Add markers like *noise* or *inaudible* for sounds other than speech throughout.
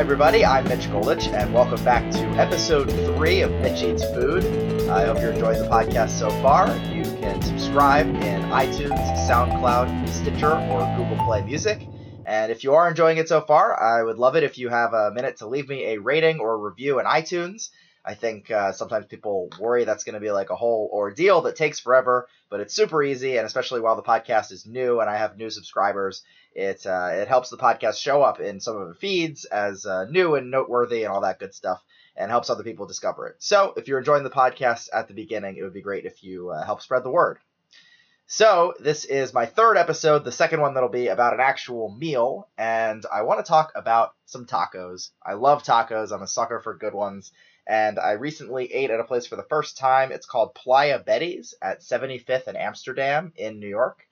Hi, everybody. I'm Mitch Goldich, and welcome back to episode three of Mitch Eats Food. I hope you're enjoying the podcast so far. You can subscribe in iTunes, SoundCloud, Stitcher, or Google Play Music. And if you are enjoying it so far, I would love it if you have a minute to leave me a rating or review in iTunes. I think uh, sometimes people worry that's going to be like a whole ordeal that takes forever, but it's super easy, and especially while the podcast is new and I have new subscribers, it uh, it helps the podcast show up in some of the feeds as uh, new and noteworthy and all that good stuff, and helps other people discover it. So if you're enjoying the podcast at the beginning, it would be great if you uh, help spread the word. So this is my third episode, the second one that'll be about an actual meal, and I want to talk about some tacos. I love tacos. I'm a sucker for good ones and I recently ate at a place for the first time. It's called Playa Betty's at 75th and Amsterdam in New York.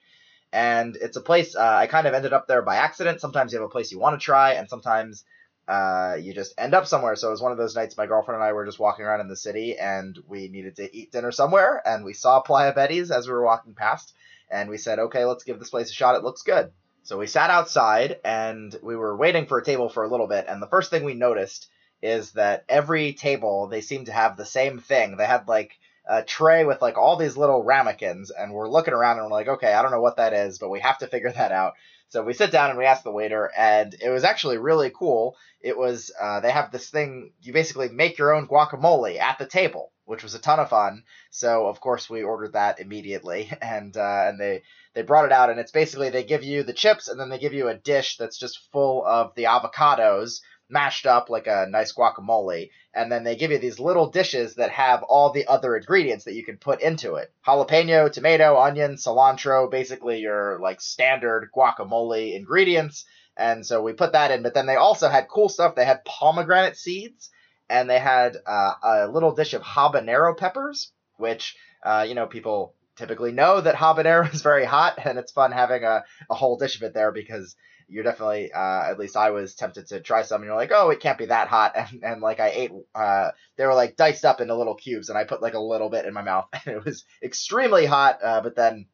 And it's a place uh, I kind of ended up there by accident. Sometimes you have a place you want to try, and sometimes uh, you just end up somewhere. So it was one of those nights my girlfriend and I were just walking around in the city, and we needed to eat dinner somewhere, and we saw Playa Betty's as we were walking past, and we said, okay, let's give this place a shot. It looks good. So we sat outside, and we were waiting for a table for a little bit, and the first thing we noticed is that every table they seem to have the same thing. They had like a tray with like all these little ramekins, and we're looking around and we're like, okay, I don't know what that is, but we have to figure *laughs* that out. So we sit down and we ask the waiter, and it was actually really cool. It was uh, they have this thing you basically make your own guacamole at the table, which was a ton of fun. So of course we ordered that immediately, *laughs* and uh, and they they brought it out, and it's basically they give you the chips, and then they give you a dish that's just full of the avocados mashed up like a nice guacamole. And then they give you these little dishes that have all the other ingredients that you can put into it jalapeno, tomato, onion, cilantro, basically your like standard guacamole ingredients. And so we put that in, but then they also had cool stuff. They had pomegranate seeds and they had uh, a little dish of habanero peppers, which, uh, you know, people typically know that habanero *laughs* is very hot and it's fun having a, a whole dish of it there because you're definitely uh, at least I was tempted to try some and you're like oh it can't be that hot. *laughs* And, and like I ate uh, they were like diced up into little cubes and I put like a little bit in my mouth *laughs* and it was extremely hot uh, but then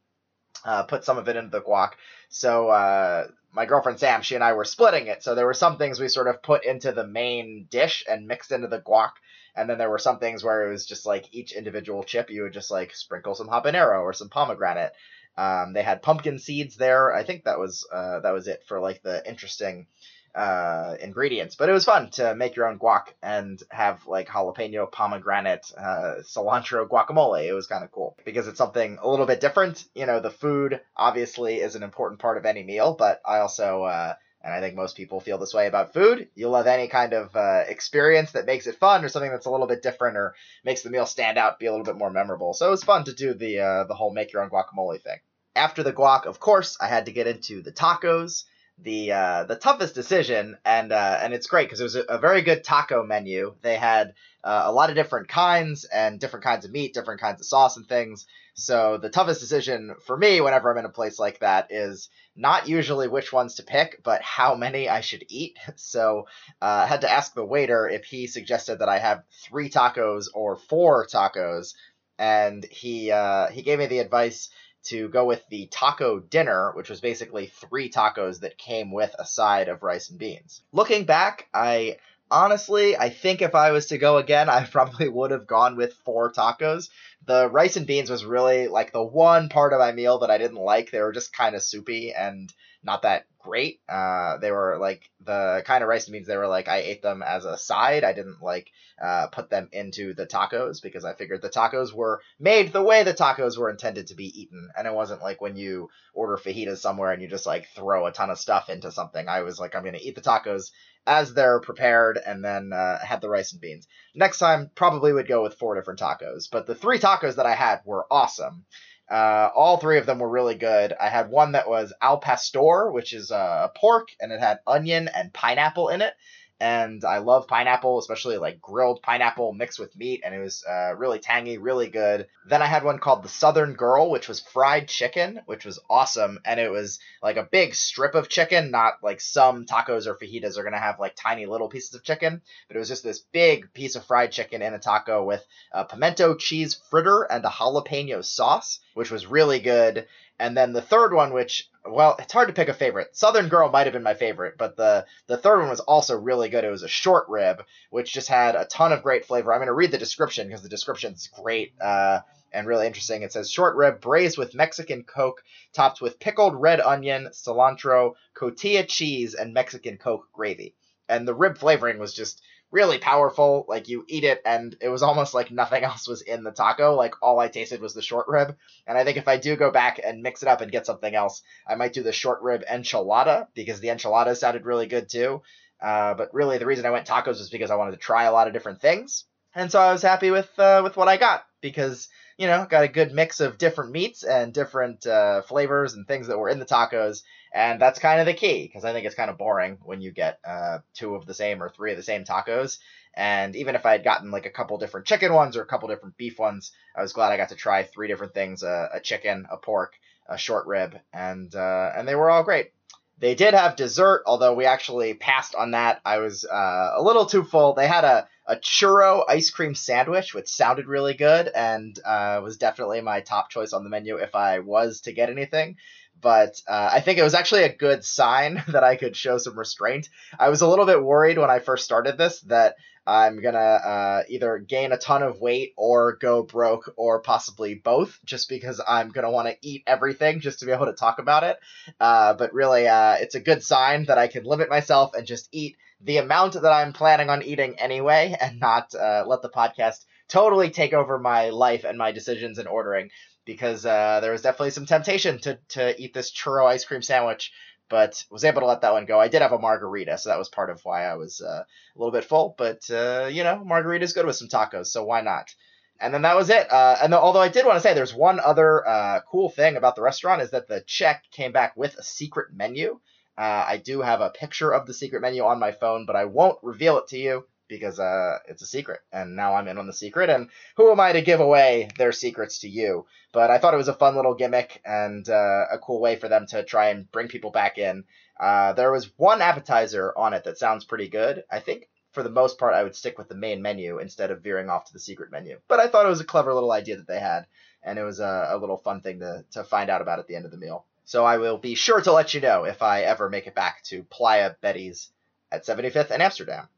uh, put some of it into the guac. So uh, my girlfriend Sam she and I were splitting it so there were some things we sort of put into the main dish and mixed into the guac and then there were some things where it was just like each individual chip you would just like sprinkle some habanero or some pomegranate um, they had pumpkin seeds there. I think that was uh, that was it for like the interesting uh, ingredients. But it was fun to make your own guac and have like jalapeno, pomegranate, uh, cilantro guacamole. It was kind of cool because it's something a little bit different. You know, the food obviously is an important part of any meal, but I also uh, and I think most people feel this way about food. You'll love any kind of uh, experience that makes it fun or something that's a little bit different or makes the meal stand out, be a little bit more memorable. So it was fun to do the uh, the whole make your own guacamole thing. After the guac, of course, I had to get into the tacos. The uh, the toughest decision, and uh, and it's great because it was a, a, very good taco menu. They had uh, a lot of different kinds and different kinds of meat, different kinds of sauce and things. So the toughest decision for me whenever I'm in a place like that is not usually which ones to pick, but how many I should eat. *laughs* So uh, I had to ask the waiter if he suggested that I have three tacos or four tacos, and he uh, he gave me the advice to go with the taco dinner, which was basically three tacos that came with a side of rice and beans. Looking back, I honestly, I think if I was to go again, *laughs* I probably would have gone with four tacos. The rice and beans was really like the one part of my meal that I didn't like. They were just kind of soupy and not that great. Uh, they were like the kind of rice and beans. They were like I ate them as a side. I didn't like uh, put them into the tacos because I figured the tacos were made the way the tacos were intended to be eaten, and it wasn't like when you order fajitas somewhere and you just like throw a ton of stuff into something. I was like I'm gonna eat the tacos as they're prepared and then uh, had the rice and beans. Next time, probably would go with four different tacos, but the three tacos that I had were awesome. Uh, all three of them were really good. I had one that was al pastor, which is a uh, pork, and it had onion and pineapple in it and I love pineapple, especially like grilled pineapple mixed with meat, and it was uh, really tangy, really good. Then I had one called the Southern Girl, which was fried chicken, which was awesome, and it was like a big strip of chicken, not like some tacos or fajitas are gonna have like tiny little pieces of chicken, but it was just this big piece of fried chicken in a taco with a pimento cheese fritter and a jalapeno sauce which was really good. And then the third one, which well, it's hard to pick a favorite. Southern Girl might have been my favorite, but the the third one was also really good. It was a short rib, which just had a ton of great flavor. I'm going to read the description because the description's great uh, and really interesting. It says short rib braised with Mexican Coke, topped with pickled red onion, cilantro, cotija cheese, and Mexican Coke gravy. And the rib flavoring was just really powerful. Like you eat it, and it was almost like nothing *laughs* else was in the taco. Like all I tasted was the short rib. And I think if I do go back and mix it up and get something else, I might do the short rib enchilada because the enchilada sounded really good too. Uh, but really, the reason I went tacos was because I wanted to try a lot of different things, and so I was happy with uh, with what I got because you know got a good mix of different meats and different uh, flavors and things that were in the tacos and that's kind of the key because I think it's kind of boring when you get uh, two of the same or three of the same tacos. And even if I had gotten like a couple different chicken ones or a couple different beef ones, I was glad I got to try three different things: a, a chicken, a pork, a short rib, and uh, and they were all great. They did have dessert, although we actually passed on that. I was uh, a little too full. They had a, a churro ice cream sandwich, which sounded really good and uh, was definitely my top choice on the menu if I was to get anything but uh, I think it was actually a good sign *laughs* that I could show some restraint. I was a little bit worried when I first started this that I'm gonna uh, either gain a ton of weight or go broke or possibly both, just because I'm gonna want to eat everything just to be able to talk about it. Uh, but really, uh, it's a good sign that I can limit myself and just eat the amount that I'm planning on eating anyway, *laughs* and not uh, let the podcast totally take over my life and my decisions and ordering because uh, there was definitely some temptation to to eat this churro ice cream sandwich, but was able to let that one go. I did have a margarita, so that was part of why I was uh, a little bit full. But uh, you know, margarita is good with some tacos, so why not? And then that was it. Uh, and the, although I did want to say, there's one other uh, cool thing about the restaurant is that the check came back with a secret menu. Uh, I do have a picture of the secret menu on my phone, but I won't reveal it to you because uh, it's a secret, and now I'm in on the secret. And who am I to give away their secrets to you? But I thought it was a fun little gimmick and uh, a cool way for them to try and bring people back in. Uh, there was one appetizer on it that sounds pretty good. I think for the most part, I would stick with the main menu instead of veering off to the secret menu. But I thought it was a clever little idea that they had, and it was a, a little fun thing to, to find out about at the end of the meal. So I will be sure to let you know if I ever make it back to Playa Betty's at 75th and Amsterdam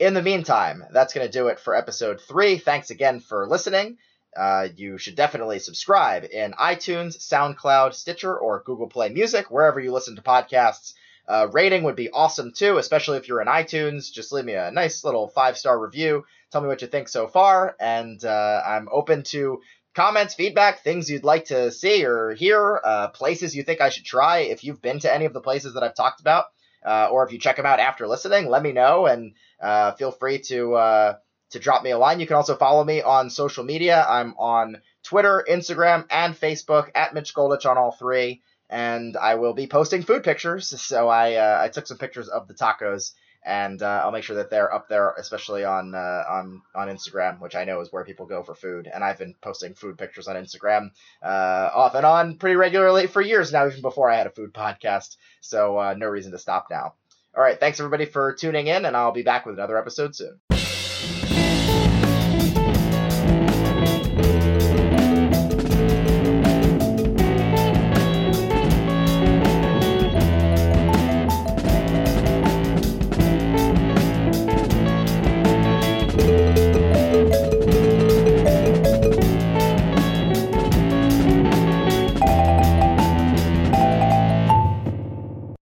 in the meantime, that's going to do it for episode three. Thanks again for listening. Uh, you should definitely subscribe in iTunes, SoundCloud, Stitcher, or Google Play Music, wherever you listen to podcasts. Uh, rating would be awesome too, especially if you're in iTunes. Just leave me a nice little five star review. Tell me what you think so far, and uh, I'm open to comments, feedback, things you'd like to see or hear, uh, places you think I should try. If you've been to any of the places that I've talked about, uh, or if you check them out after listening, let me know and uh, feel free to uh, to drop me a line. You can also follow me on social media. I'm on Twitter, Instagram, and Facebook at Mitch Goldich on all three, and I will be posting food pictures. So I uh, I took some pictures of the tacos and uh, I'll make sure that they're up there, especially on uh, on on Instagram, which I know is where people go for food. And I've been posting food pictures on Instagram uh, off and on pretty regularly for years now, even before I had a food podcast. So uh, no reason to stop now. All right, thanks everybody for tuning in, and I'll be back with another episode soon.